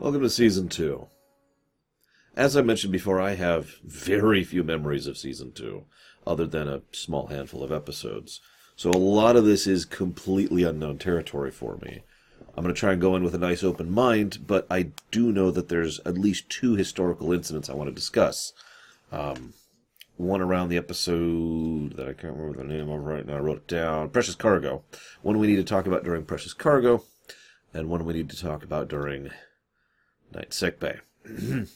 Welcome to season two. As I mentioned before, I have very few memories of season two, other than a small handful of episodes. So a lot of this is completely unknown territory for me. I'm going to try and go in with a nice open mind, but I do know that there's at least two historical incidents I want to discuss. Um, one around the episode that I can't remember the name of right now. I wrote it down. Precious Cargo. One we need to talk about during Precious Cargo, and one we need to talk about during Night Sick Bay.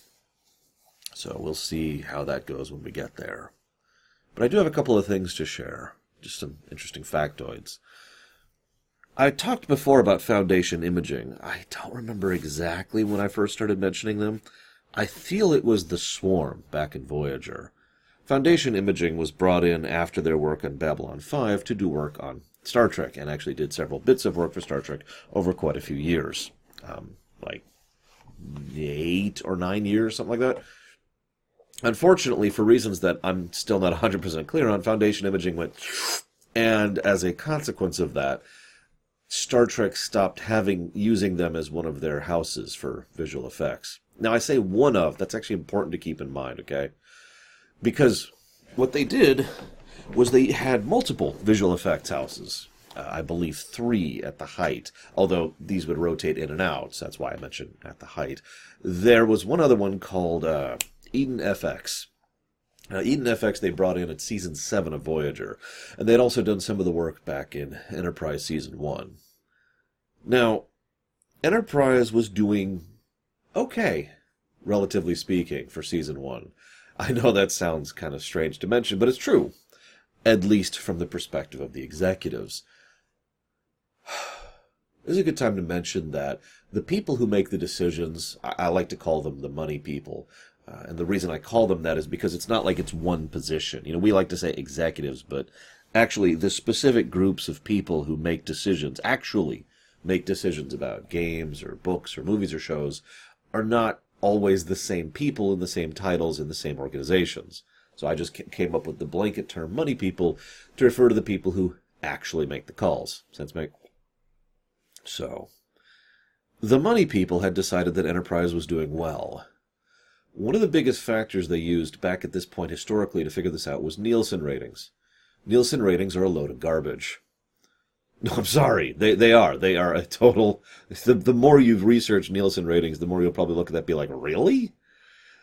so we'll see how that goes when we get there. But I do have a couple of things to share, just some interesting factoids. I talked before about foundation imaging. I don't remember exactly when I first started mentioning them. I feel it was the Swarm back in Voyager. Foundation Imaging was brought in after their work on Babylon 5 to do work on Star Trek, and actually did several bits of work for Star Trek over quite a few years. Um, eight or nine years, something like that. Unfortunately, for reasons that I'm still not 100% clear on, Foundation Imaging went. And as a consequence of that, Star Trek stopped having using them as one of their houses for visual effects. Now I say one of, that's actually important to keep in mind, okay? Because what they did was they had multiple visual effects houses. Uh, I believe three at the height, although these would rotate in and out, so that's why I mentioned at the height. There was one other one called uh, Eden FX. Now, Eden FX they brought in at season 7 of Voyager, and they'd also done some of the work back in Enterprise season 1. Now, Enterprise was doing okay, relatively speaking, for season 1. I know that sounds kind of strange to mention, but it's true, at least from the perspective of the executives. This is a good time to mention that the people who make the decisions, I, I like to call them the money people. Uh, and the reason I call them that is because it's not like it's one position. You know, we like to say executives, but actually, the specific groups of people who make decisions, actually make decisions about games or books or movies or shows, are not always the same people in the same titles in the same organizations. So I just came up with the blanket term money people to refer to the people who actually make the calls. Sense make? So, the money people had decided that Enterprise was doing well. One of the biggest factors they used back at this point historically to figure this out was Nielsen ratings. Nielsen ratings are a load of garbage. No, I'm sorry. They they are. They are a total. The the more you've researched Nielsen ratings, the more you'll probably look at that and be like, really?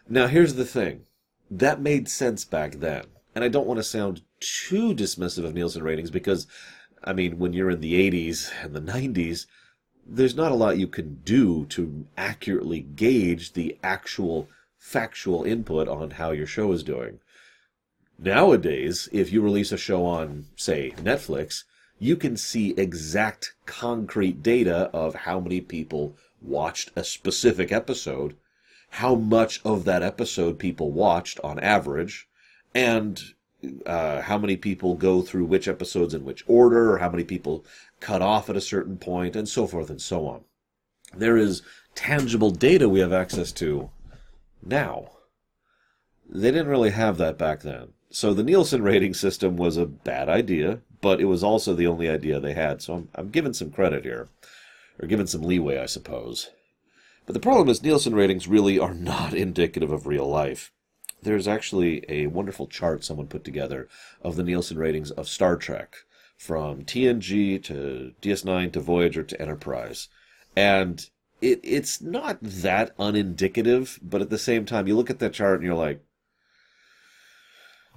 Now here's the thing. That made sense back then, and I don't want to sound too dismissive of Nielsen ratings because, I mean, when you're in the 80s and the 90s, there's not a lot you can do to accurately gauge the actual factual input on how your show is doing. Nowadays, if you release a show on, say, Netflix, you can see exact concrete data of how many people watched a specific episode, how much of that episode people watched on average, and uh, how many people go through which episodes in which order, or how many people cut off at a certain point, and so forth and so on. There is tangible data we have access to now. They didn't really have that back then. So the Nielsen rating system was a bad idea, but it was also the only idea they had. So I'm, I'm giving some credit here, or giving some leeway, I suppose. But the problem is Nielsen ratings really are not indicative of real life. There's actually a wonderful chart someone put together of the Nielsen ratings of Star Trek, from TNG to DS9 to Voyager to Enterprise. And it, it's not that unindicative, but at the same time, you look at that chart and you're like,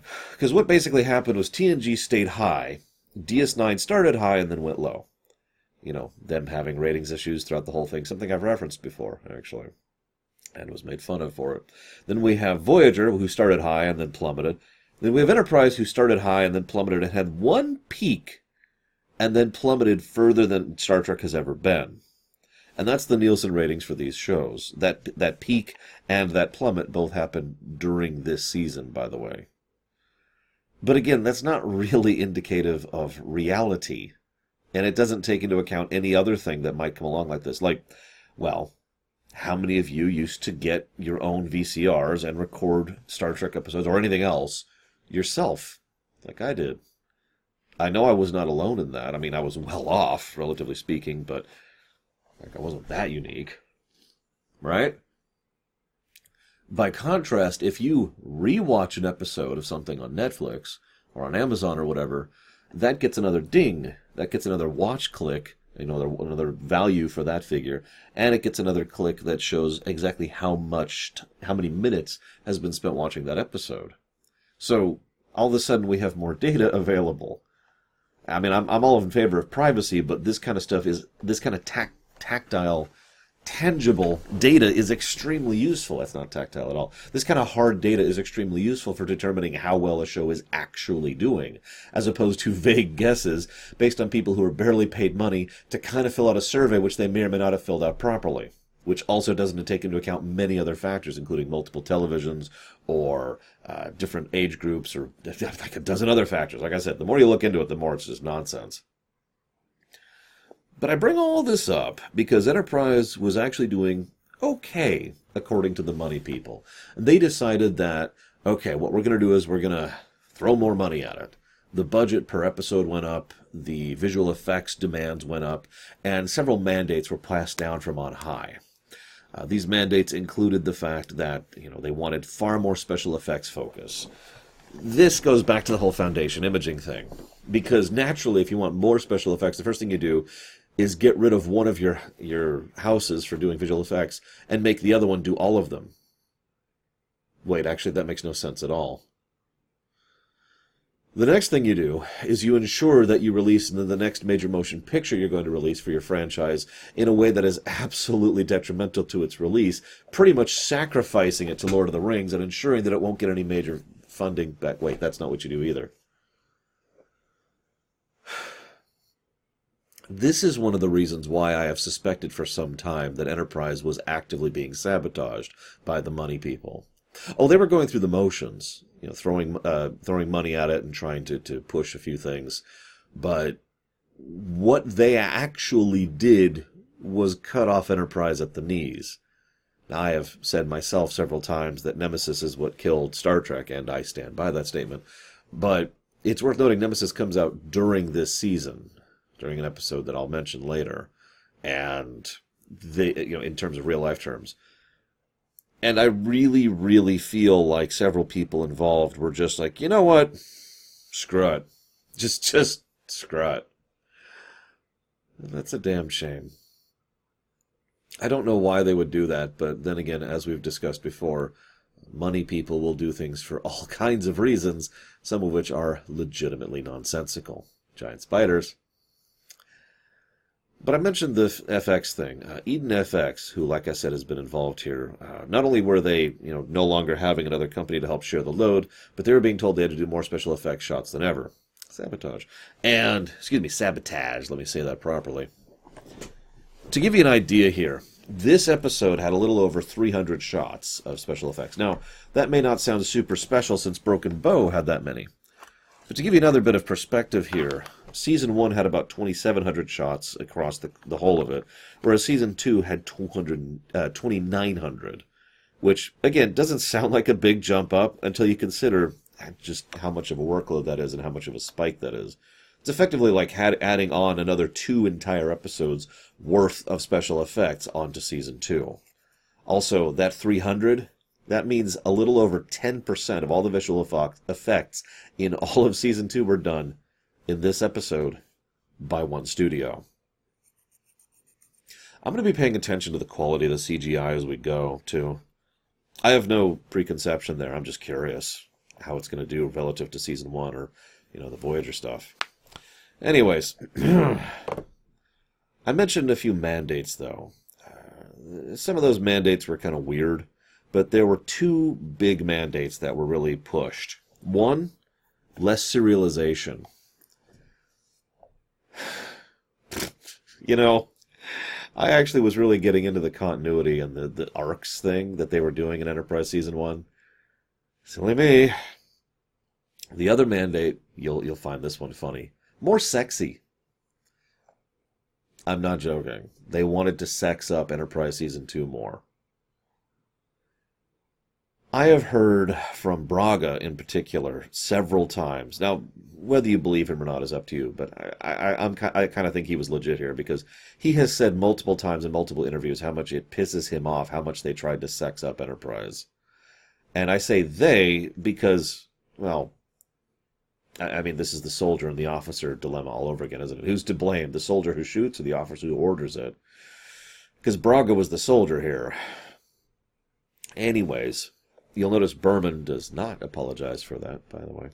because what basically happened was TNG stayed high, DS9 started high and then went low. You know, them having ratings issues throughout the whole thing, something I've referenced before, actually, and was made fun of for it. Then we have Voyager, who started high and then plummeted. Then we have Enterprise, who started high and then plummeted and had one peak and then plummeted further than Star Trek has ever been. And that's the Nielsen ratings for these shows. That that peak and that plummet both happened during this season, by the way. But again, that's not really indicative of reality. And it doesn't take into account any other thing that might come along like this. Like, well, how many of you used to get your own VCRs and record Star Trek episodes or anything else yourself, like I did? I know I was not alone in that. I mean, I was well off, relatively speaking, but like I wasn't that unique. right? By contrast, if you rewatch an episode of something on Netflix or on Amazon or whatever, that gets another ding. That gets another watch click, you know, another, another value for that figure, and it gets another click that shows exactly how much, how many minutes has been spent watching that episode. So all of a sudden we have more data available. I mean, I'm I'm all in favor of privacy, but this kind of stuff is this kind of tac- tactile tangible data is extremely useful. That's not tactile at all. This kind of hard data is extremely useful for determining how well a show is actually doing, as opposed to vague guesses based on people who are barely paid money to kind of fill out a survey which they may or may not have filled out properly. Which also doesn't take into account many other factors, including multiple televisions or uh, different age groups or like a dozen other factors. Like I said, the more you look into it, the more it's just nonsense. But I bring all this up because Enterprise was actually doing okay, according to the money people. They decided that, okay, what we're going to do is we're going to throw more money at it. The budget per episode went up, the visual effects demands went up, and several mandates were passed down from on high. Uh, these mandates included the fact that you know they wanted far more special effects focus. This goes back to the whole foundation imaging thing, because naturally, if you want more special effects, the first thing you do is get rid of one of your your houses for doing visual effects and make the other one do all of them. Wait, actually that makes no sense at all. The next thing you do is you ensure that you release the next major motion picture you're going to release for your franchise in a way that is absolutely detrimental to its release, pretty much sacrificing it to Lord of the Rings and ensuring that it won't get any major funding back. Wait, that's not what you do either. This is one of the reasons why I have suspected for some time that Enterprise was actively being sabotaged by the money people. Oh, they were going through the motions, you know, throwing uh, throwing money at it and trying to to push a few things, but what they actually did was cut off Enterprise at the knees. Now, I have said myself several times that Nemesis is what killed Star Trek, and I stand by that statement. But it's worth noting Nemesis comes out during this season, during an episode that I'll mention later, and they, you know, in terms of real life terms. And I really, really feel like several people involved were just like, you know what, screw it, just, just screw it. That's a damn shame. I don't know why they would do that, but then again, as we've discussed before, money people will do things for all kinds of reasons, some of which are legitimately nonsensical. Giant spiders. But I mentioned the FX thing. Uh, Eden FX, who, like I said, has been involved here, uh, not only were they, you know, no longer having another company to help share the load, but they were being told they had to do more special effects shots than ever. Sabotage. And, excuse me, sabotage, let me say that properly. To give you an idea here, this episode had a little over 300 shots of special effects. Now, that may not sound super special since Broken Bow had that many. But to give you another bit of perspective here, season one had about 2,700 shots across the, the whole of it, whereas season two had 200, uh, 2,900, which, again, doesn't sound like a big jump up until you consider just how much of a workload that is and how much of a spike that is. It's effectively like had, adding on another two entire episodes worth of special effects onto season two. Also, that 300, that means a little over 10% of all the visual effects in all of season two were done in this episode by one studio. I'm going to be paying attention to the quality of the CGI as we go, too. I have no preconception there. I'm just curious how it's going to do relative to season one or, you know, the Voyager stuff. Anyways, I mentioned a few mandates, though. Uh, some of those mandates were kind of weird, but there were two big mandates that were really pushed. One, less serialization. You know, I actually was really getting into the continuity and the, the arcs thing that they were doing in Enterprise Season 1. Silly me. The other mandate, you'll you'll find this one funny. More sexy. I'm not joking. They wanted to sex up Enterprise Season 2 more. I have heard from Braga in particular several times. Now, whether you believe him or not is up to you, but I, I, I'm, I kind of think he was legit here because he has said multiple times in multiple interviews how much it pisses him off how much they tried to sex up Enterprise. And I say they because, well, I, I mean, this is the soldier and the officer dilemma all over again, isn't it? Who's to blame? The soldier who shoots or the officer who orders it? Because Braga was the soldier here. Anyways, You'll notice Berman does not apologize for that, by the way.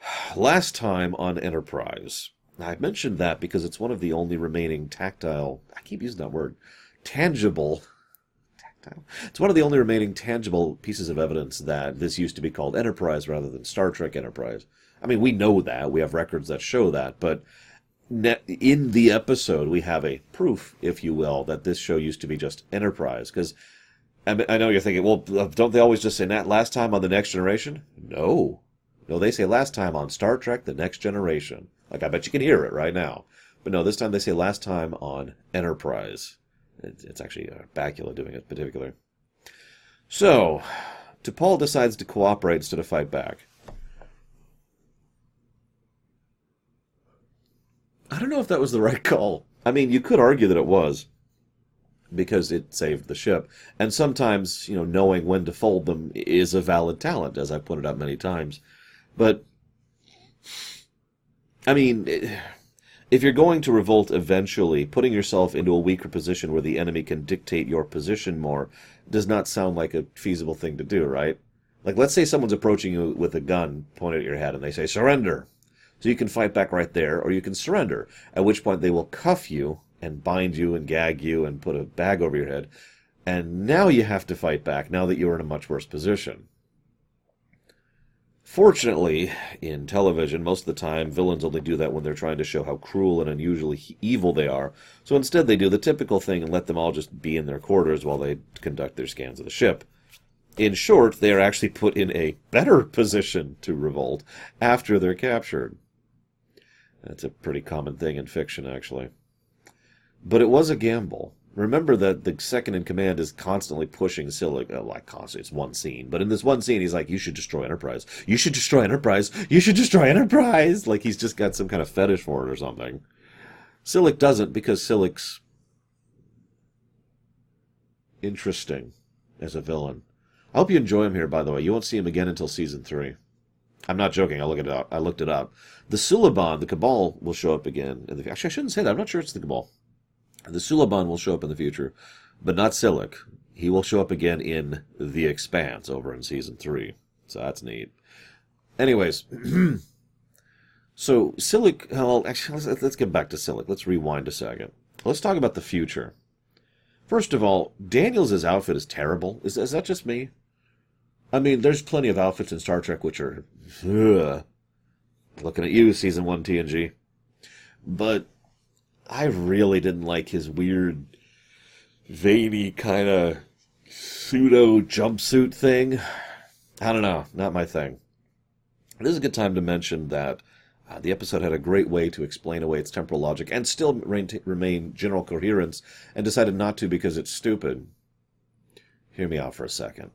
Last time on Enterprise, I mentioned that because it's one of the only remaining tactile, I keep using that word, tangible, tactile. It's one of the only remaining tangible pieces of evidence that this used to be called Enterprise rather than Star Trek Enterprise. I mean, we know that, we have records that show that, but in the episode, we have a proof, if you will, that this show used to be just Enterprise, because I know you're thinking, well, don't they always just say that last time on the Next Generation? No, no, they say last time on Star Trek: The Next Generation. Like I bet you can hear it right now. But no, this time they say last time on Enterprise. It's actually uh, Bakula doing it particular. So, T'Pol decides to cooperate instead of fight back. I don't know if that was the right call. I mean, you could argue that it was because it saved the ship. And sometimes, you know, knowing when to fold them is a valid talent, as I've pointed out many times. But, I mean, if you're going to revolt eventually, putting yourself into a weaker position where the enemy can dictate your position more does not sound like a feasible thing to do, right? Like, let's say someone's approaching you with a gun pointed at your head and they say, surrender. So you can fight back right there, or you can surrender, at which point they will cuff you and bind you and gag you and put a bag over your head. And now you have to fight back, now that you're in a much worse position. Fortunately, in television, most of the time, villains only do that when they're trying to show how cruel and unusually evil they are. So instead, they do the typical thing and let them all just be in their quarters while they conduct their scans of the ship. In short, they are actually put in a better position to revolt after they're captured. That's a pretty common thing in fiction, actually. But it was a gamble. Remember that the second in command is constantly pushing Silik, uh, like constantly, it's one scene. But in this one scene, he's like, you should destroy Enterprise. You should destroy Enterprise. You should destroy Enterprise. Like he's just got some kind of fetish for it or something. Silik doesn't because Silik's interesting as a villain. I hope you enjoy him here, by the way. You won't see him again until season three. I'm not joking. I look it up. I looked it up. The Suliban, the Cabal, will show up again. In the, actually, I shouldn't say that. I'm not sure it's the Cabal. The Suliban will show up in the future, but not Silik. He will show up again in The Expanse over in season three. So that's neat. Anyways, so Silik. Well, actually, let's, let's get back to Silik. Let's rewind a second. Let's talk about the future. First of all, Daniels' outfit is terrible. Is, is that just me? I mean, there's plenty of outfits in Star Trek which are. Ugh. Looking at you, season one TNG. But I really didn't like his weird, veiny kind of pseudo jumpsuit thing. I don't know, not my thing. This is a good time to mention that uh, the episode had a great way to explain away its temporal logic and still remain general coherence, and decided not to because it's stupid. Hear me out for a second.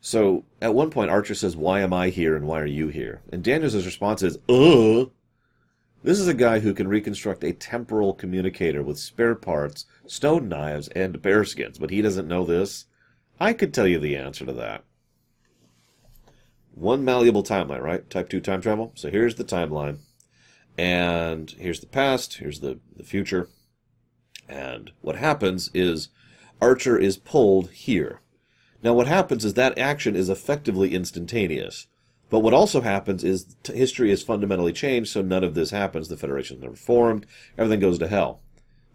So, at one point, Archer says, Why am I here and why are you here? And Daniels' response is, Uh. This is a guy who can reconstruct a temporal communicator with spare parts, stone knives, and bearskins, but he doesn't know this. I could tell you the answer to that. One malleable timeline, right? Type 2 time travel. So here's the timeline. And here's the past, here's the, the future. And what happens is Archer is pulled here. Now, what happens is that action is effectively instantaneous. But what also happens is t- history is fundamentally changed, so none of this happens. The Federation is never formed. Everything goes to hell.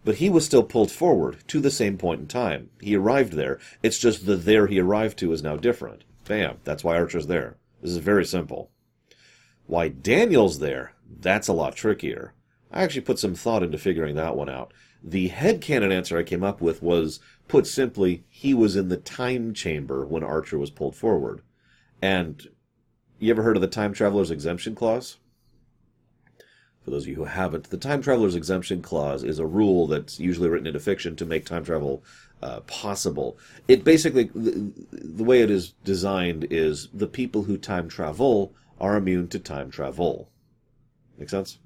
But he was still pulled forward to the same point in time. He arrived there. It's just the there he arrived to is now different. Bam. That's why Archer's there. This is very simple. Why Daniel's there, that's a lot trickier. I actually put some thought into figuring that one out. The headcanon answer I came up with was, put simply, he was in the time chamber when Archer was pulled forward. And you ever heard of the time traveler's exemption clause? For those of you who haven't, the time traveler's exemption clause is a rule that's usually written into fiction to make time travel uh, possible. It basically, the, the way it is designed is the people who time travel are immune to time travel. Make sense?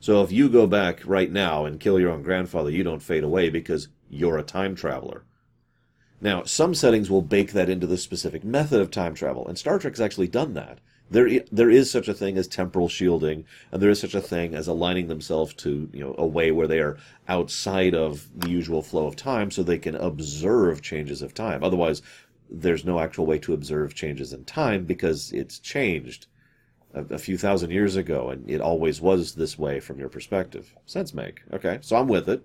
So if you go back right now and kill your own grandfather, you don't fade away because you're a time traveler. Now, some settings will bake that into the specific method of time travel, and Star Trek has actually done that. There, there is such a thing as temporal shielding, and there is such a thing as aligning themselves to, you know, a way where they are outside of the usual flow of time, so they can observe changes of time. Otherwise, there's no actual way to observe changes in time because it's changed a, a few thousand years ago, and it always was this way from your perspective. Sense make. Okay, so I'm with it.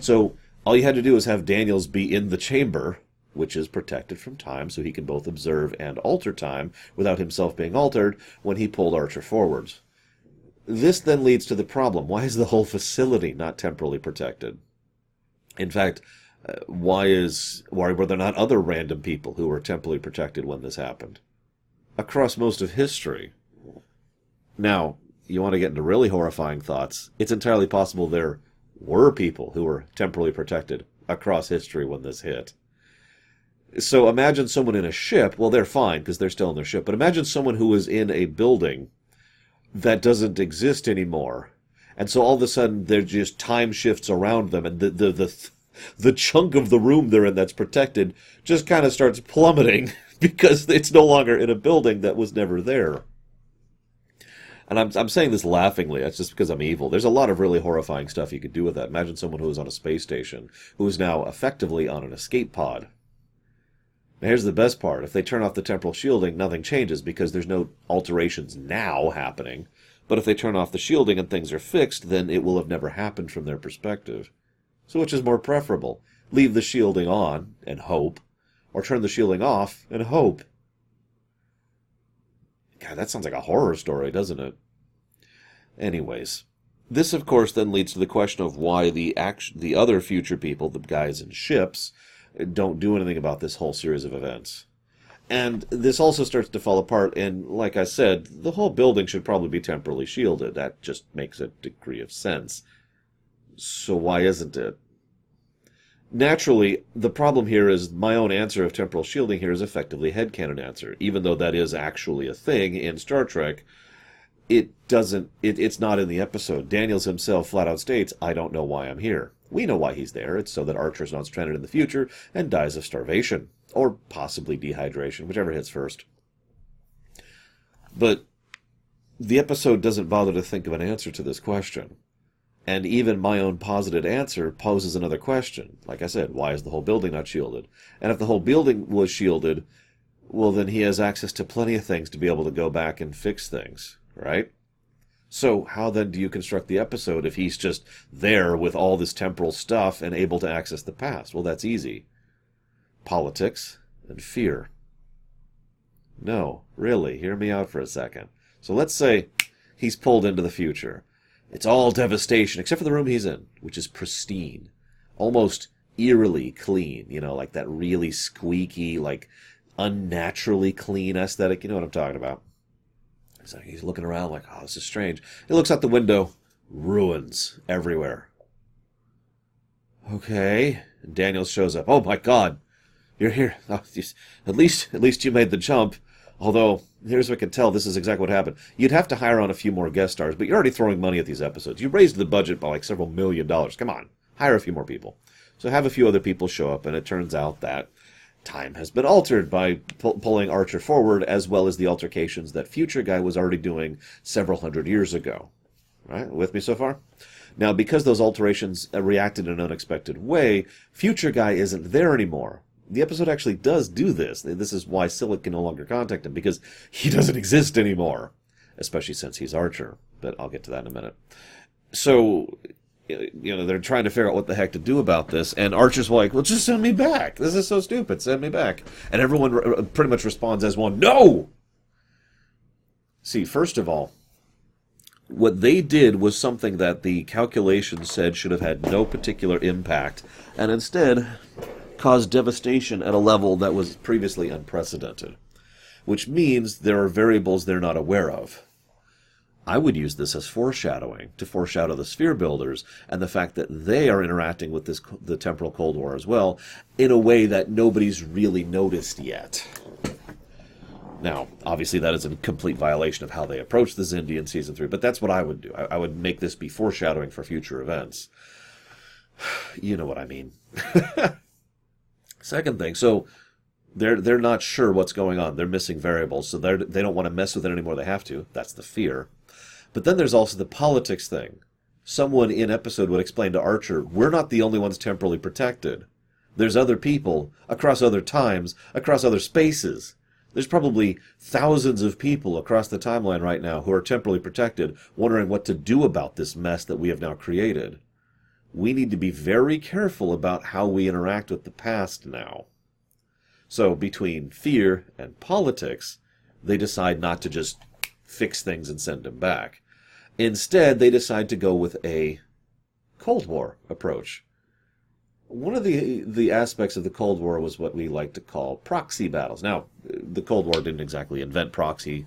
So all you had to do is have Daniels be in the chamber which is protected from time, so he can both observe and alter time without himself being altered when he pulled Archer forwards. This then leads to the problem. Why is the whole facility not temporally protected? In fact, uh, why is why were there not other random people who were temporally protected when this happened? Across most of history. Now, you want to get into really horrifying thoughts. It's entirely possible there were people who were temporally protected across history when this hit. So imagine someone in a ship. Well, they're fine because they're still in their ship. But imagine someone who is in a building that doesn't exist anymore, and so all of a sudden there's just time shifts around them, and the the the the chunk of the room they're in that's protected just kind of starts plummeting because it's no longer in a building that was never there. And I'm, I'm saying this laughingly. That's just because I'm evil. There's a lot of really horrifying stuff you could do with that. Imagine someone who is on a space station who is now effectively on an escape pod. Now, here's the best part. If they turn off the temporal shielding, nothing changes because there's no alterations now happening. But if they turn off the shielding and things are fixed, then it will have never happened from their perspective. So which is more preferable? Leave the shielding on and hope, or turn the shielding off and hope. God, that sounds like a horror story, doesn't it? Anyways, this of course then leads to the question of why the act- the other future people, the guys in ships, don't do anything about this whole series of events. And this also starts to fall apart, and like I said, the whole building should probably be temporally shielded. That just makes a degree of sense. So why isn't it? Naturally, the problem here is my own answer of temporal shielding here is effectively headcanon answer. Even though that is actually a thing in Star Trek, it doesn't it, it's not in the episode. Daniels himself flat out states, I don't know why I'm here. We know why he's there. It's so that Archer's not stranded in the future and dies of starvation. Or possibly dehydration, whichever hits first. But the episode doesn't bother to think of an answer to this question. And even my own posited answer poses another question. Like I said, why is the whole building not shielded? And if the whole building was shielded, well, then he has access to plenty of things to be able to go back and fix things, right? So, how then do you construct the episode if he's just there with all this temporal stuff and able to access the past? Well, that's easy. Politics and fear. No, really, hear me out for a second. So let's say he's pulled into the future. It's all devastation, except for the room he's in, which is pristine. Almost eerily clean, you know, like that really squeaky, like unnaturally clean aesthetic. You know what I'm talking about. He's like, he's looking around like, oh, this is strange. He looks out the window, ruins everywhere. Okay. And Daniels shows up. Oh my God, you're here. Oh, at least, at least you made the jump. Although, here's what I can tell. This is exactly what happened. You'd have to hire on a few more guest stars, but you're already throwing money at these episodes. You raised the budget by like several million dollars. Come on, hire a few more people. So have a few other people show up, and it turns out that time has been altered by pu- pulling Archer forward, as well as the altercations that Future Guy was already doing several hundred years ago. Right? With me so far? Now, because those alterations uh, reacted in an unexpected way, Future Guy isn't there anymore. The episode actually does do this. This is why Silik can no longer contact him, because he doesn't exist anymore. Especially since he's Archer. But I'll get to that in a minute. So, you know, they're trying to figure out what the heck to do about this, and Archer's like, "Well, just send me back. This is so stupid. Send me back." And everyone re- uh, pretty much responds as one, "No." See, first of all, what they did was something that the calculations said should have had no particular impact, and instead caused devastation at a level that was previously unprecedented. Which means there are variables they're not aware of. I would use this as foreshadowing to foreshadow the sphere builders and the fact that they are interacting with this the temporal Cold War as well in a way that nobody's really noticed yet. Now, obviously, that is a complete violation of how they approach the Xindi in season three, but that's what I would do. I, I would make this be foreshadowing for future events. You know what I mean. Second thing, so they're they're not sure what's going on. They're missing variables, so they they don't want to mess with it anymore. They have to. That's the fear. But then there's also the politics thing. Someone in episode would explain to Archer, we're not the only ones temporally protected. There's other people across other times, across other spaces. There's probably thousands of people across the timeline right now who are temporally protected, wondering what to do about this mess that we have now created. We need to be very careful about how we interact with the past now. So, between fear and politics, they decide not to just fix things and send him back. Instead, they decide to go with a Cold War approach. One of the the aspects of the Cold War was what we like to call proxy battles. Now, the Cold War didn't exactly invent proxy.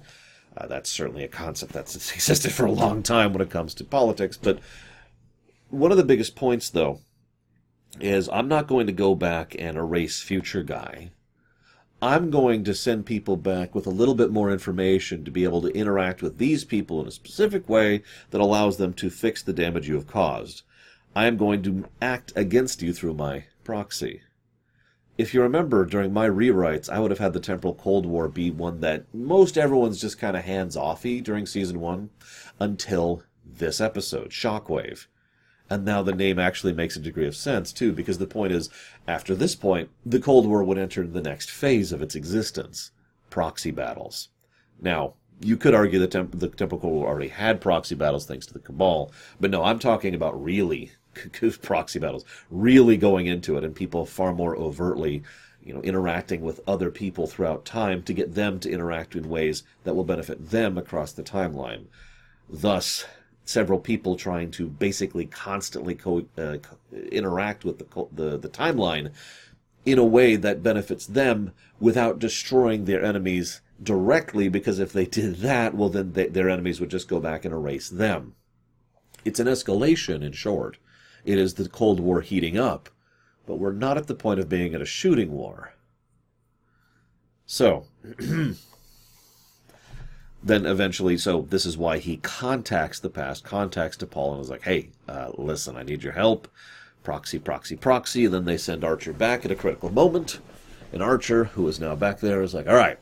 Uh, that's certainly a concept that's existed for a long time when it comes to politics. But one of the biggest points, though, is I'm not going to go back and erase future guy I'm going to send people back with a little bit more information to be able to interact with these people in a specific way that allows them to fix the damage you have caused. I am going to act against you through my proxy. If you remember, during my rewrites, I would have had the Temporal Cold War be one that most everyone's just kind of hands offy during season one until this episode, Shockwave. And now the name actually makes a degree of sense, too, because the point is, after this point, the Cold War would enter the next phase of its existence proxy battles. Now, you could argue that temp- the Temporal Cold War already had proxy battles thanks to the Cabal, but no, I'm talking about really proxy battles, really going into it, and people far more overtly you know, interacting with other people throughout time to get them to interact in ways that will benefit them across the timeline. Thus, several people trying to basically constantly co- uh, interact with the, co- the the timeline in a way that benefits them without destroying their enemies directly because if they did that well then they, their enemies would just go back and erase them. It's an escalation in short. It is the cold war heating up but we're not at the point of being at a shooting war. So then eventually, so this is why he contacts the past, contacts T'Pol, and is like, hey, uh, listen, I need your help. Proxy, proxy, proxy. And then they send Archer back at a critical moment. And Archer, who is now back there, is like, all right,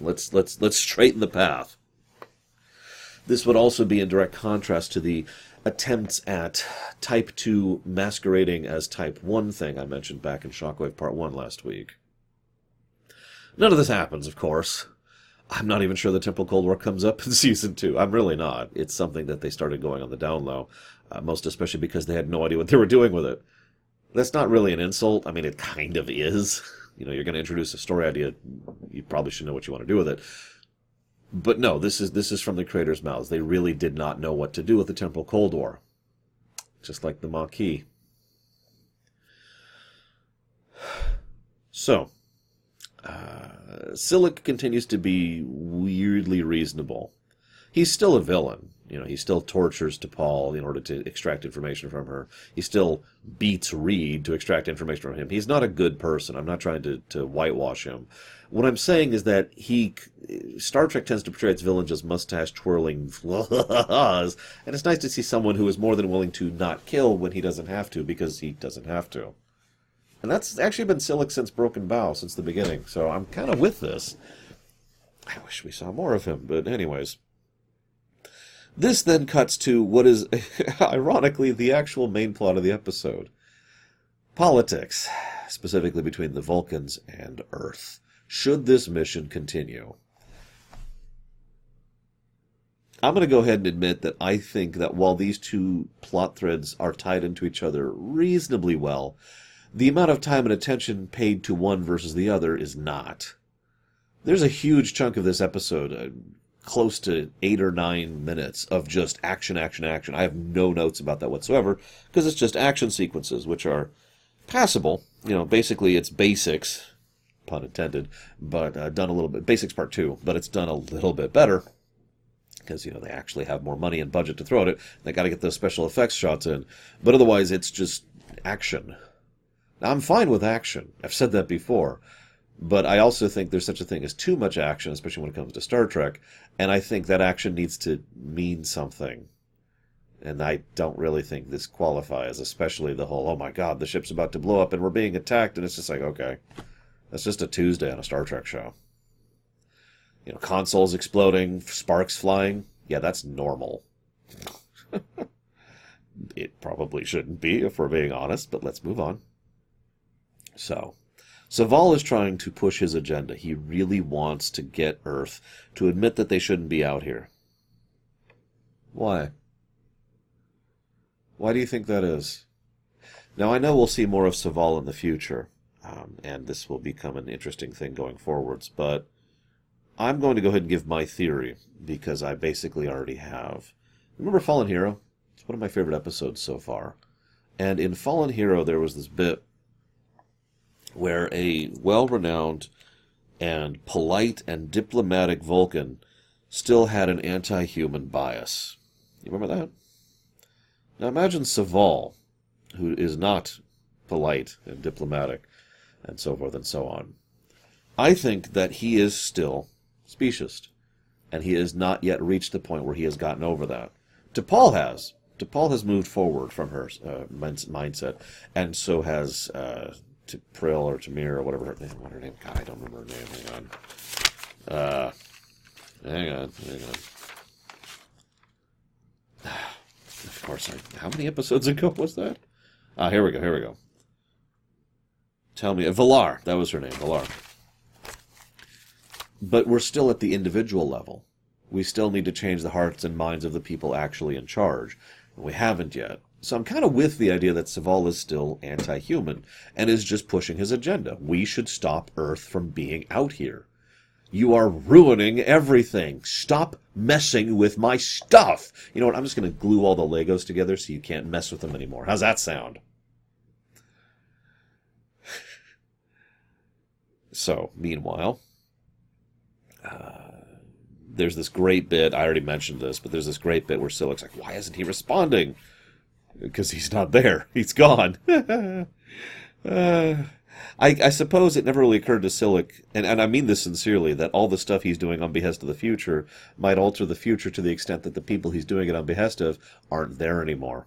let's let's let's straighten the path. This would also be in direct contrast to the attempts at Type 2 masquerading as Type 1 thing I mentioned back in Shockwave Part 1 last week. None of this happens, of course. I'm not even sure the Temporal Cold War comes up in season two. I'm really not. It's something that they started going on the down low, uh, most especially because they had no idea what they were doing with it. That's not really an insult. I mean, it kind of is. You know, you're going to introduce a story idea. You probably should know what you want to do with it. But no, this is this is from the creators' mouths. They really did not know what to do with the Temporal Cold War, just like the Maquis. So, uh, Silik continues to be weirdly reasonable. He's still a villain. You know, he still tortures T'Pol in order to extract information from her. He still beats Reed to extract information from him. He's not a good person. I'm not trying to, to whitewash him. What I'm saying is that he, Star Trek tends to portray its villains as mustache twirling, and it's nice to see someone who is more than willing to not kill when he doesn't have to because he doesn't have to. And that's actually been Silik since Broken Bow, since the beginning. So I'm kind of with this. I wish we saw more of him, but anyways. This then cuts to what is, ironically, the actual main plot of the episode politics, specifically between the Vulcans and Earth. Should this mission continue? I'm going to go ahead and admit that I think that while these two plot threads are tied into each other reasonably well, the amount of time and attention paid to one versus the other is not. There's a huge chunk of this episode, uh, close to eight or nine minutes of just action, action, action. I have no notes about that whatsoever because it's just action sequences, which are passable. You know, basically it's basics, pun intended, but uh, done a little bit. Basics part two, but it's done a little bit better. because you know they actually have more money and budget to throw at it. They got to get those special effects shots in, but otherwise it's just action. Now, I'm fine with action. I've said that before, but I also think there's such a thing as too much action, especially when it comes to Star Trek, and I think that action needs to mean something. And I don't really think this qualifies, especially the whole, oh my god, the ship's about to blow up and we're being attacked, and it's just like, okay, that's just a Tuesday on a Star Trek show. You know, consoles exploding, sparks flying. Yeah, that's normal. it probably shouldn't be, if we're being honest, but let's move on. So, Soval is trying to push his agenda. He really wants to get Earth to admit that they shouldn't be out here. Why? Why do you think that is? Now, I know we'll see more of Soval in the future, um, and this will become an interesting thing going forwards, but I'm going to go ahead and give my theory because I basically already have. Remember Fallen Hero? It's one of my favorite episodes so far. And in Fallen Hero, there was this bit where a well renowned and polite and diplomatic Vulcan still had an anti human bias. You remember that? Now imagine Soval, who is not polite and diplomatic, and so forth and so on. I think that he is still speciesist. And he has not yet reached the point where he has gotten over that. T'Pol has. T'Pol has moved forward from her uh, mindset, and so has uh, T'Pris or Tamir or whatever her name. What her name? God, I don't remember her name. Hang on. Uh, hang on. Hang on. Of course, I, how many episodes ago was that? Ah, here we go. Here we go. Tell me, uh, V'Lar. That was her name, V'Lar. But we're still at the individual level. We still need to change the hearts and minds of the people actually in charge. And we haven't yet. So I'm kind of with the idea that Soval is still anti human and is just pushing his agenda. We should stop Earth from being out here. You are ruining everything. Stop messing with my stuff. You know what? I'm just going to glue all the Legos together so you can't mess with them anymore. How's that sound? so, meanwhile, uh, there's this great bit. I already mentioned this, but there's this great bit where Silik's like, "Why isn't he responding?" Because he's not there. He's gone. uh, I, I, suppose it never really occurred to Silik, and, and I mean this sincerely, that all the stuff he's doing on behest of the future might alter the future to the extent that the people he's doing it on behest of aren't there anymore.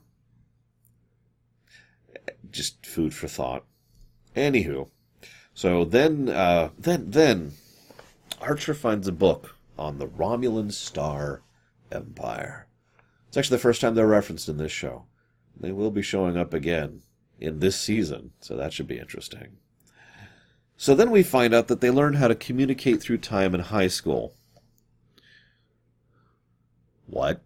Just food for thought. Anywho, so then, uh, then, then Archer finds a book on the Romulan Star Empire. It's actually the first time they're referenced in this show. They will be showing up again in this season, so that should be interesting. So then we find out that they learn how to communicate through time in high school. What?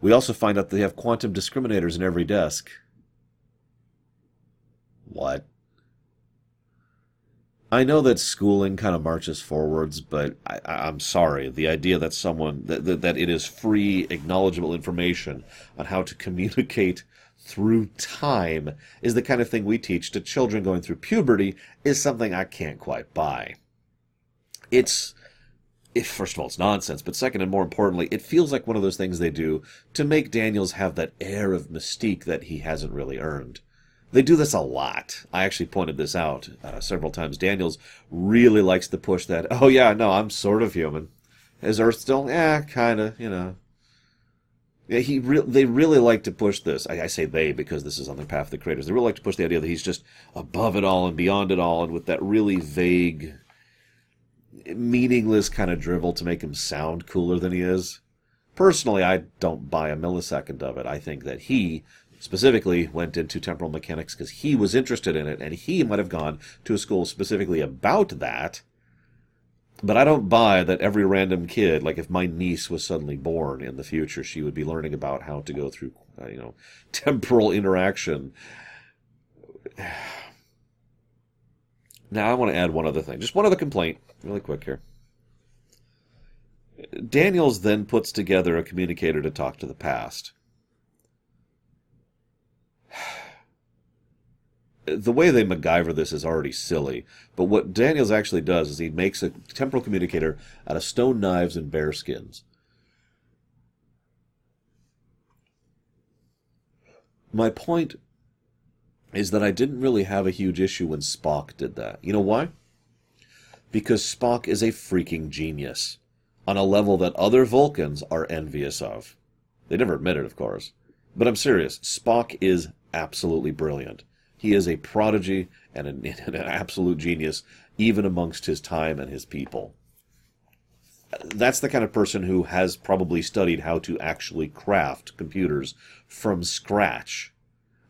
We also find out they have quantum discriminators in every desk. What? I know that schooling kind of marches forwards, but I, am sorry. The idea that someone that, that, that it is free, acknowledgeable information on how to communicate through time is the kind of thing we teach to children going through puberty is something I can't quite buy. It's if first of all it's nonsense, but second and more importantly, it feels like one of those things they do to make Daniels have that air of mystique that he hasn't really earned. They do this a lot. I actually pointed this out uh, several times. Daniels really likes to push that. Oh yeah, no, I'm sort of human. Is Earth still? Yeah, kind of. You know. Yeah, he re- they really like to push this. I, I, say they because this is on the path of the creators. They really like to push the idea that he's just above it all and beyond it all, and with that really vague, meaningless kind of drivel to make him sound cooler than he is. Personally, I don't buy a millisecond of it. I think that he specifically went into temporal mechanics because he was interested in it and he might have gone to a school specifically about that. But I don't buy that every random kid, like if my niece was suddenly born in the future, she would be learning about how to go through, uh, you know, temporal interaction. Now, I want to add one other thing. Just one other complaint, really quick here. Daniels then puts together a communicator to talk to the past the way they MacGyver this is already silly, but what Daniels actually does is he makes a temporal communicator out of stone knives and bear skins. My point is that I didn't really have a huge issue when Spock did that. You know why? Because Spock is a freaking genius on a level that other Vulcans are envious of. They never admit it, of course. But I'm serious. Spock is absolutely brilliant. He is a prodigy and an, an absolute genius, even amongst his time and his people. That's the kind of person who has probably studied how to actually craft computers from scratch.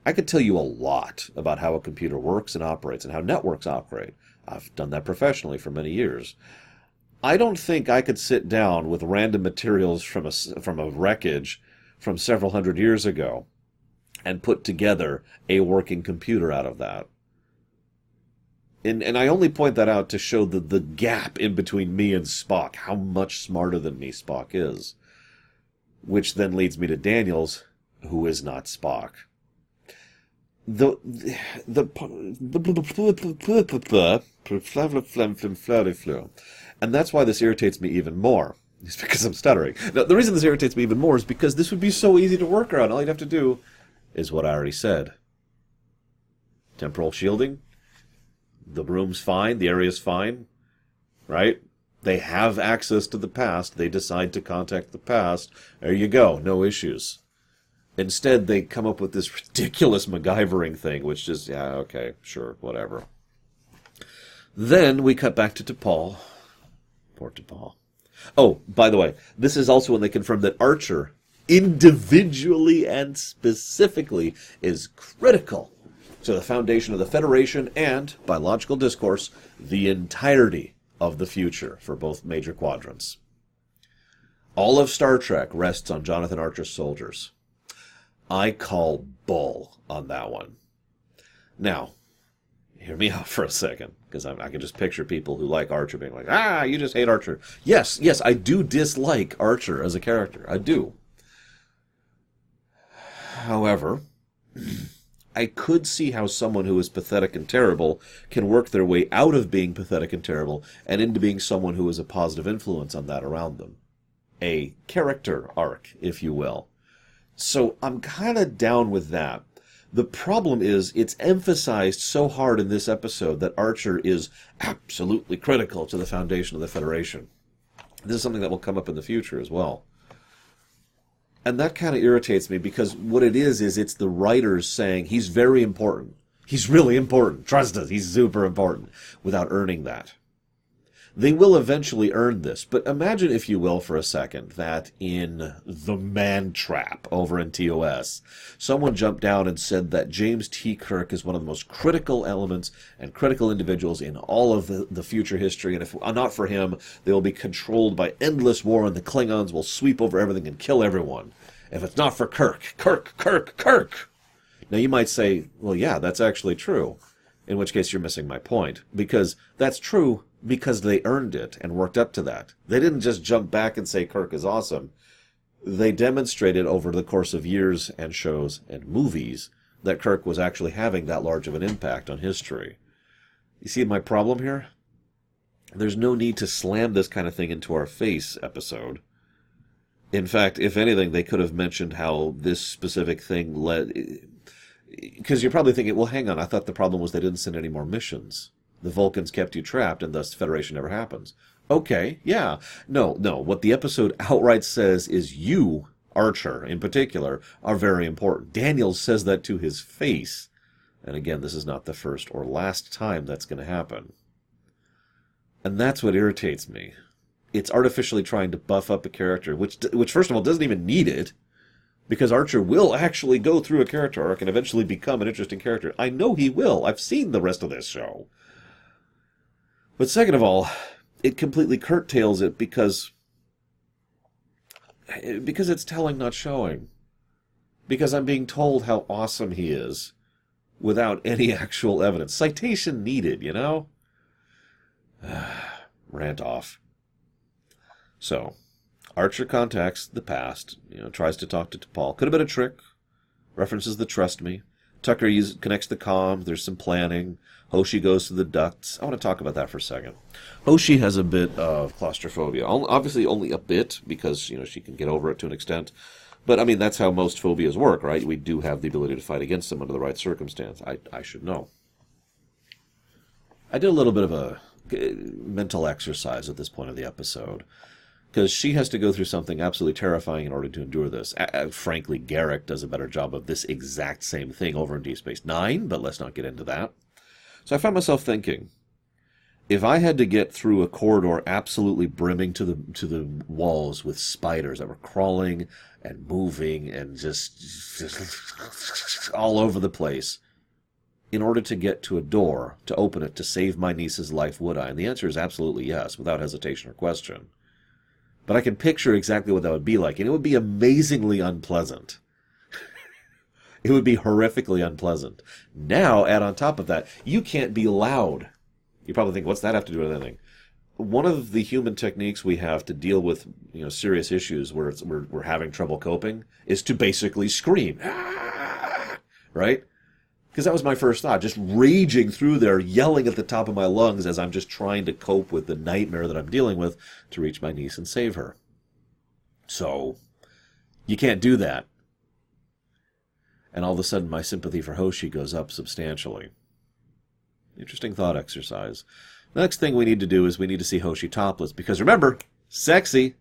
I could tell you a lot about how a computer works and operates and how networks operate. I've done that professionally for many years. I don't think I could sit down with random materials from a, from a wreckage from several hundred years ago and put together a working computer out of that. And, and I only point that out to show the, the gap in between me and Spock, how much smarter than me Spock is. Which then leads me to Daniels, who is not Spock. The, the, the, and that's why this irritates me even more. It's because I'm stuttering. Now, the reason this irritates me even more is because this would be so easy to work around. All you'd have to do is what I already said. Temporal shielding. The room's fine. The area's fine. Right? They have access to the past. They decide to contact the past. There you go. No issues. Instead, they come up with this ridiculous MacGyvering thing, which is, yeah, okay, sure, whatever. Then we cut back to T'Pol. Poor T'Pol. Oh, by the way, this is also when they confirm that Archer, individually and specifically, is critical to the foundation of the Federation and, by logical discourse, the entirety of the future for both major quadrants. All of Star Trek rests on Jonathan Archer's soldiers. I call bull on that one. Now, hear me out for a second, because I, can just picture people who like Archer being like, ah, you just hate Archer. Yes, yes, I do dislike Archer as a character. I do. However, I could see how someone who is pathetic and terrible can work their way out of being pathetic and terrible and into being someone who is a positive influence on that around them. A character arc, if you will. So I'm kind of down with that. The problem is it's emphasized so hard in this episode that Archer is absolutely critical to the foundation of the Federation. This is something that will come up in the future as well. And that kind of irritates me because what it is is it's the writers saying he's very important. He's really important. Trust us, he's super important without earning that. They will eventually earn this, but imagine, if you will, for a second, that in The Man Trap over in TOS, someone jumped down and said that James T. Kirk is one of the most critical elements and critical individuals in all of the, the future history, and if uh, not for him, they will be controlled by endless war, and the Klingons will sweep over everything and kill everyone. If it's not for Kirk, Kirk, Kirk, Kirk! Now you might say, well, yeah, that's actually true. In which case you're missing my point. Because that's true because they earned it and worked up to that. They didn't just jump back and say Kirk is awesome. They demonstrated over the course of years and shows and movies that Kirk was actually having that large of an impact on history. You see my problem here? There's no need to slam this kind of thing into our face episode. In fact, if anything, they could have mentioned how this specific thing led. Because you're probably thinking, well, hang on, I thought the problem was they didn't send any more missions the Vulcans kept you trapped and thus Federation never happens. Okay, yeah. No, no. What the episode outright says is you, Archer in particular, are very important. Daniels says that to his face. And again, this is not the first or last time that's going to happen. And that's what irritates me. It's artificially trying to buff up a character, which, which first of all, doesn't even need it because Archer will actually go through a character arc and eventually become an interesting character. I know he will. I've seen the rest of this show. But second of all, it completely curtails it because because it's telling, not showing. Because I'm being told how awesome he is without any actual evidence. Citation needed, you know? Rant off. So, Archer contacts the past, you know, tries to talk to T'Pol. Could have been a trick. References the trust me. Tucker uses, connects the com. There's some planning. Hoshi goes to the ducts. I want to talk about that for a second. Hoshi has a bit of claustrophobia. Obviously, only a bit because you know she can get over it to an extent. But I mean, that's how most phobias work, right? We do have the ability to fight against them under the right circumstance. I, I should know. I did a little bit of a uh, mental exercise at this point of the episode because she has to go through something absolutely terrifying in order to endure this. Frankly, Garak does a better job of this exact same thing over in Deep Space Nine, but let's not get into that. So I found myself thinking, if I had to get through a corridor absolutely brimming to the to the walls with spiders that were crawling and moving and just, just all over the place, in order to get to a door to open it to save my niece's life, would I? And the answer is absolutely yes, without hesitation or question. But I can picture exactly what that would be like, and it would be amazingly unpleasant. It would be horrifically unpleasant. Now, add on top of that, you can't be loud you probably think, what's that have to do with anything? One of the human techniques we have to deal with, you know, serious issues where we're, we're having trouble coping is to basically scream, ah! right? Because that was my first thought, just raging through there, yelling at the top of my lungs as I'm just trying to cope with the nightmare that I'm dealing with to reach my niece and save her. So, you can't do that. And all of a sudden, my sympathy for Hoshi goes up substantially. Interesting thought exercise. next thing we need to do is we need to see Hoshi topless because remember, sexy.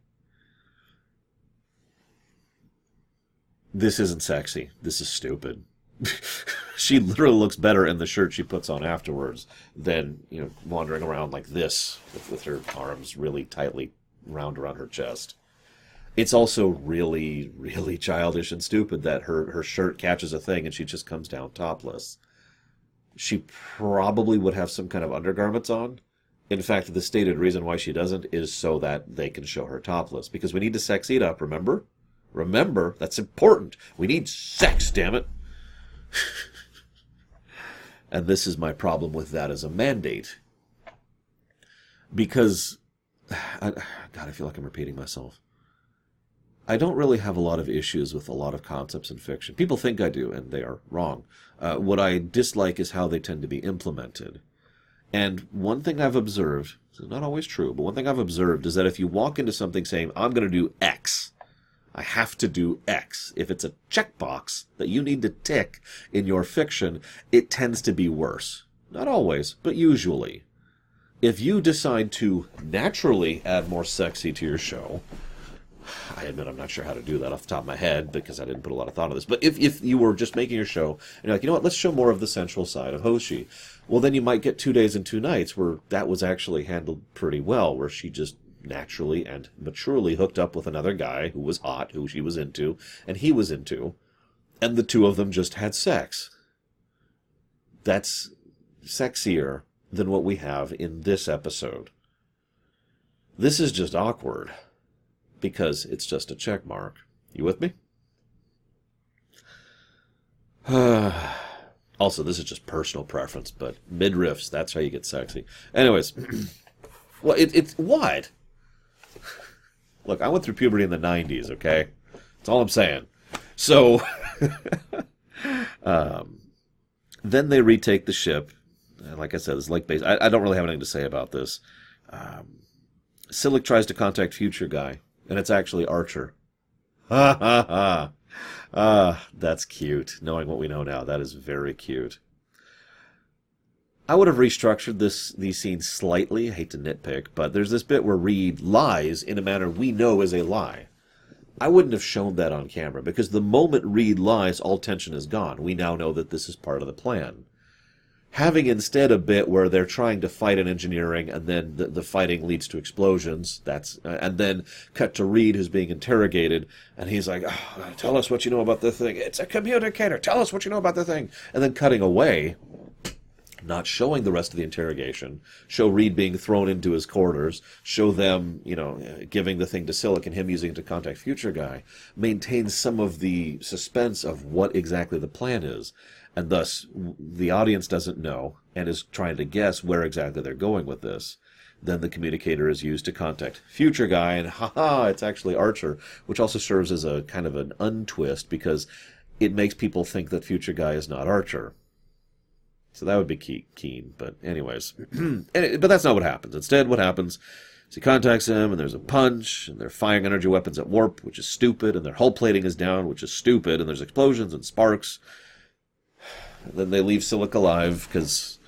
This isn't sexy. This is stupid. she literally looks better in the shirt she puts on afterwards than you know wandering around like this with, with her arms really tightly round around her chest. It's also really, really childish and stupid that her, her shirt catches a thing and she just comes down topless she probably would have some kind of undergarments on. In fact, the stated reason why she doesn't is so that they can show her topless. Because we need to sex it up, remember? Remember, that's important. We need sex, damn it. and this is my problem with that as a mandate. Because, I, God, I feel like I'm repeating myself. I don't really have a lot of issues with a lot of concepts in fiction. People think I do, and they are wrong. Uh, what I dislike is how they tend to be implemented. And one thing I've observed, this is not always true, but one thing I've observed is that if you walk into something saying, I'm going to do X, I have to do X. If it's a checkbox that you need to tick in your fiction, it tends to be worse. Not always, but usually. If you decide to naturally add more sexy to your show, I admit I'm not sure how to do that off the top of my head because I didn't put a lot of thought into this. But if, if you were just making your show and you're like, you know what, let's show more of the central side of Hoshi, well, then you might get two days and two nights where that was actually handled pretty well, where she just naturally and maturely hooked up with another guy who was hot, who she was into, and he was into, and the two of them just had sex. That's sexier than what we have in this episode. This is just awkward because it's just a check mark. You with me? also, this is just personal preference, but midriffs, that's how you get sexy. Anyways, well, it, it's wide. Look, I went through puberty in the 90s, okay? That's all I'm saying. So, um, then they retake the ship. And Like I said, it's like base. I, I, don't really have anything to say about this. Um, Silik tries to contact Future Guy and it's actually Archer. Ha ha ha. Ah, that's cute. Knowing what we know now, that is very cute. I would have restructured this these scenes slightly. I hate to nitpick, but there's this bit where Reed lies in a manner we know is a lie. I wouldn't have shown that on camera because the moment Reed lies, all tension is gone. We now know that this is part of the plan having instead a bit where they're trying to fight in engineering and then the, the fighting leads to explosions that's uh, and then cut to reed who's being interrogated and he's like oh, tell us what you know about the thing. It's a communicator. Tell us what you know about the thing. And then cutting away not showing the rest of the interrogation, show Reed being thrown into his quarters, show them, you know, giving the thing to Silik and him using it to contact Future Guy, maintains some of the suspense of what exactly the plan is and thus the audience doesn't know and is trying to guess where exactly they're going with this. Then the communicator is used to contact future guy, and haha, it's actually Archer, which also serves as a kind of an untwist because it makes people think that future guy is not Archer. So that would be key, keen. But anyways, but that's not what happens. Instead, what happens? So he contacts him, and there's a punch, and they're firing energy weapons at warp, which is stupid, and their hull plating is down, which is stupid, and there's explosions and sparks. Then they leave Silik alive because,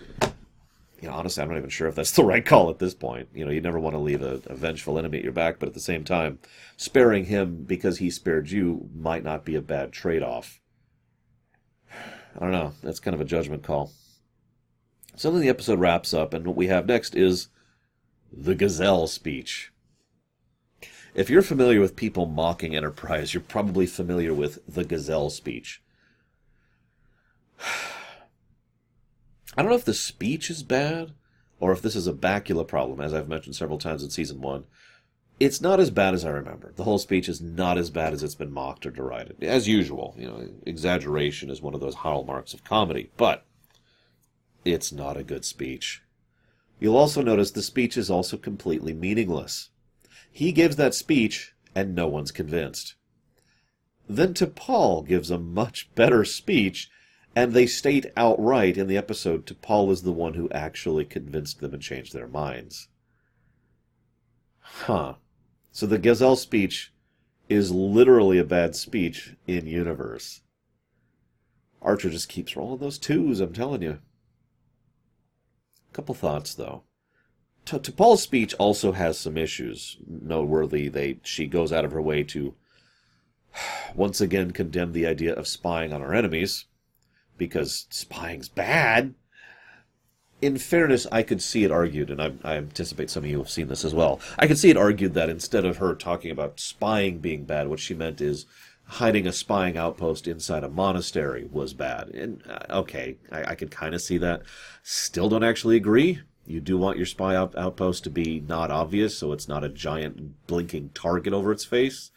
you know, honestly, I'm not even sure if that's the right call at this point. You know, you never want to leave a, a vengeful enemy at your back, but at the same time, sparing him because he spared you might not be a bad trade-off. I don't know. That's kind of a judgment call. So then the episode wraps up, and what we have next is the gazelle speech. If you're familiar with people mocking Enterprise, you're probably familiar with the gazelle speech. I don't know if the speech is bad or if this is a Bakula problem, as I've mentioned several times in season one. It's not as bad as I remember. The whole speech is not as bad as it's been mocked or derided. As usual, you know, exaggeration is one of those hallmarks of comedy, but it's not a good speech. You'll also notice the speech is also completely meaningless. He gives that speech, and no one's convinced. Then T'Pol gives a much better speech, and they state outright in the episode T'Pol is the one who actually convinced them and changed their minds. Huh. So the Gazelle speech is literally a bad speech in universe. Archer just keeps rolling those twos, I'm telling you. Couple thoughts though. T- Pol's speech also has some issues noteworthy. They she goes out of her way to once again condemn the idea of spying on our enemies because spying's bad. In fairness, I could see it argued, and I, I anticipate some of you have seen this as well. I could see it argued that instead of her talking about spying being bad, what she meant is hiding a spying outpost inside a monastery was bad. And uh, okay, I, I could kind of see that. Still don't actually agree. You do want your spy out- outpost to be not obvious, so it's not a giant blinking target over its face.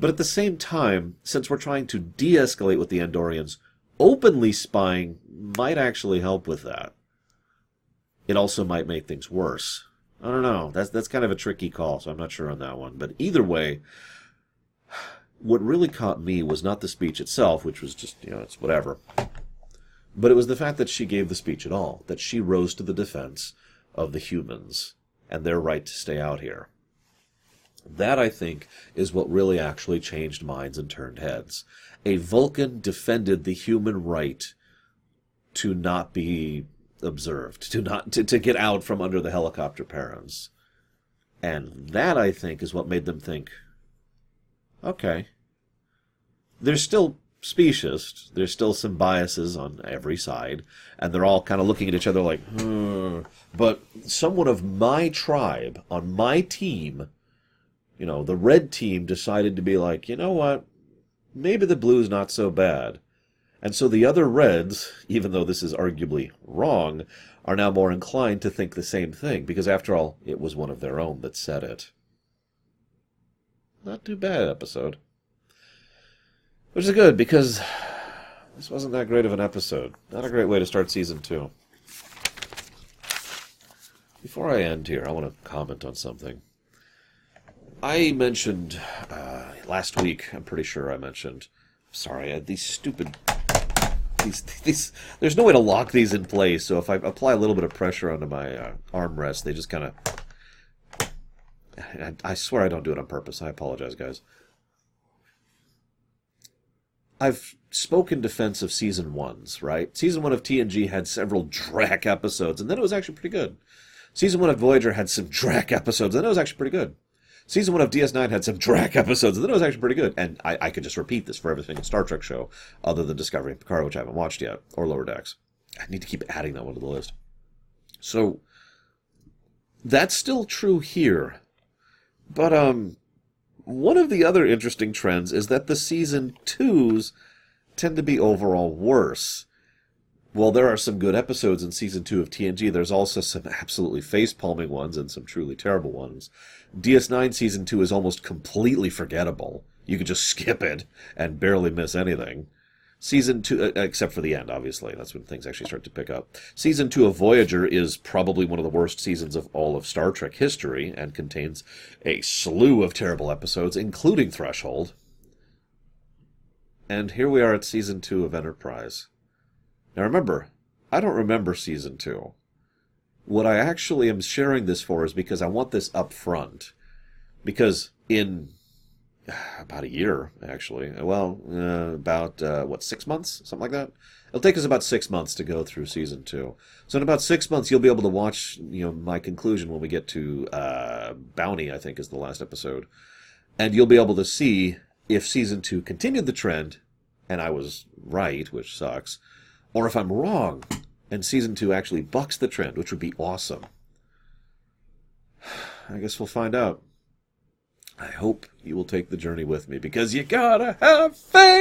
But at the same time, since we're trying to de escalate with the Andorians, openly spying might actually help with that. It also might make things worse. I don't know. That's that's kind of a tricky call, so I'm not sure on that one. But either way, what really caught me was not the speech itself, which was just, you know, it's whatever. But it was the fact that she gave the speech at all, that she rose to the defense of the humans and their right to stay out here. That, I think, is what really actually changed minds and turned heads. A Vulcan defended the human right to not be observed, to not to, to get out from under the helicopter parents. And that, I think, is what made them think, okay, they're still specious. There's still some biases on every side, and they're all kind of looking at each other like, hmm. But someone of my tribe on my team, you know, the red team decided to be like, you know what? Maybe the blue's not so bad. And so the other reds, even though this is arguably wrong, are now more inclined to think the same thing, because after all, it was one of their own that said it. Not too bad episode. Which is good because this wasn't that great of an episode. Not a great way to start season two. Before I end here, I want to comment on something. I mentioned uh, last week. I'm pretty sure I mentioned. Sorry, I, these stupid. These, these. There's no way to lock these in place. So if I apply a little bit of pressure onto my uh, armrest, they just kind of. I, I swear I don't do it on purpose. I apologize, guys. I've spoken defense of season ones, right? Season one of TNG had several Drak episodes, and then it was actually pretty good. Season one of Voyager had some Drak episodes, and then it was actually pretty good. Season one of DS9 had some Drak episodes, and then it was actually pretty good. And I, I could just repeat this for every single Star Trek show, other than Discovery and Picard, which I haven't watched yet, or Lower Decks. I need to keep adding that one to the list. So that's still true here. But um one of the other interesting trends is that the season twos tend to be overall worse. While there are some good episodes in season two of TNG, there's also some absolutely face-palming ones and some truly terrible ones. DS9 season two is almost completely forgettable. You could just skip it and barely miss anything. Season two, uh, except for the end, obviously. That's when things actually start to pick up. Season two of Voyager is probably one of the worst seasons of all of Star Trek history and contains a slew of terrible episodes, including Threshold. And here we are at season two of Enterprise. Now remember, I don't remember season two. what I actually am sharing this for is because I want this up front. Because in about a year, actually, well, uh, about uh, what six months, something like that. It'll take us about six months to go through season two. So in about six months, you'll be able to watch, you know, my conclusion when we get to uh, Bounty. I think is the last episode, and you'll be able to see if season two continued the trend, and I was right, which sucks, or if I'm wrong, and season two actually bucks the trend, which would be awesome. I guess we'll find out. I hope you will take the journey with me because you gotta have faith.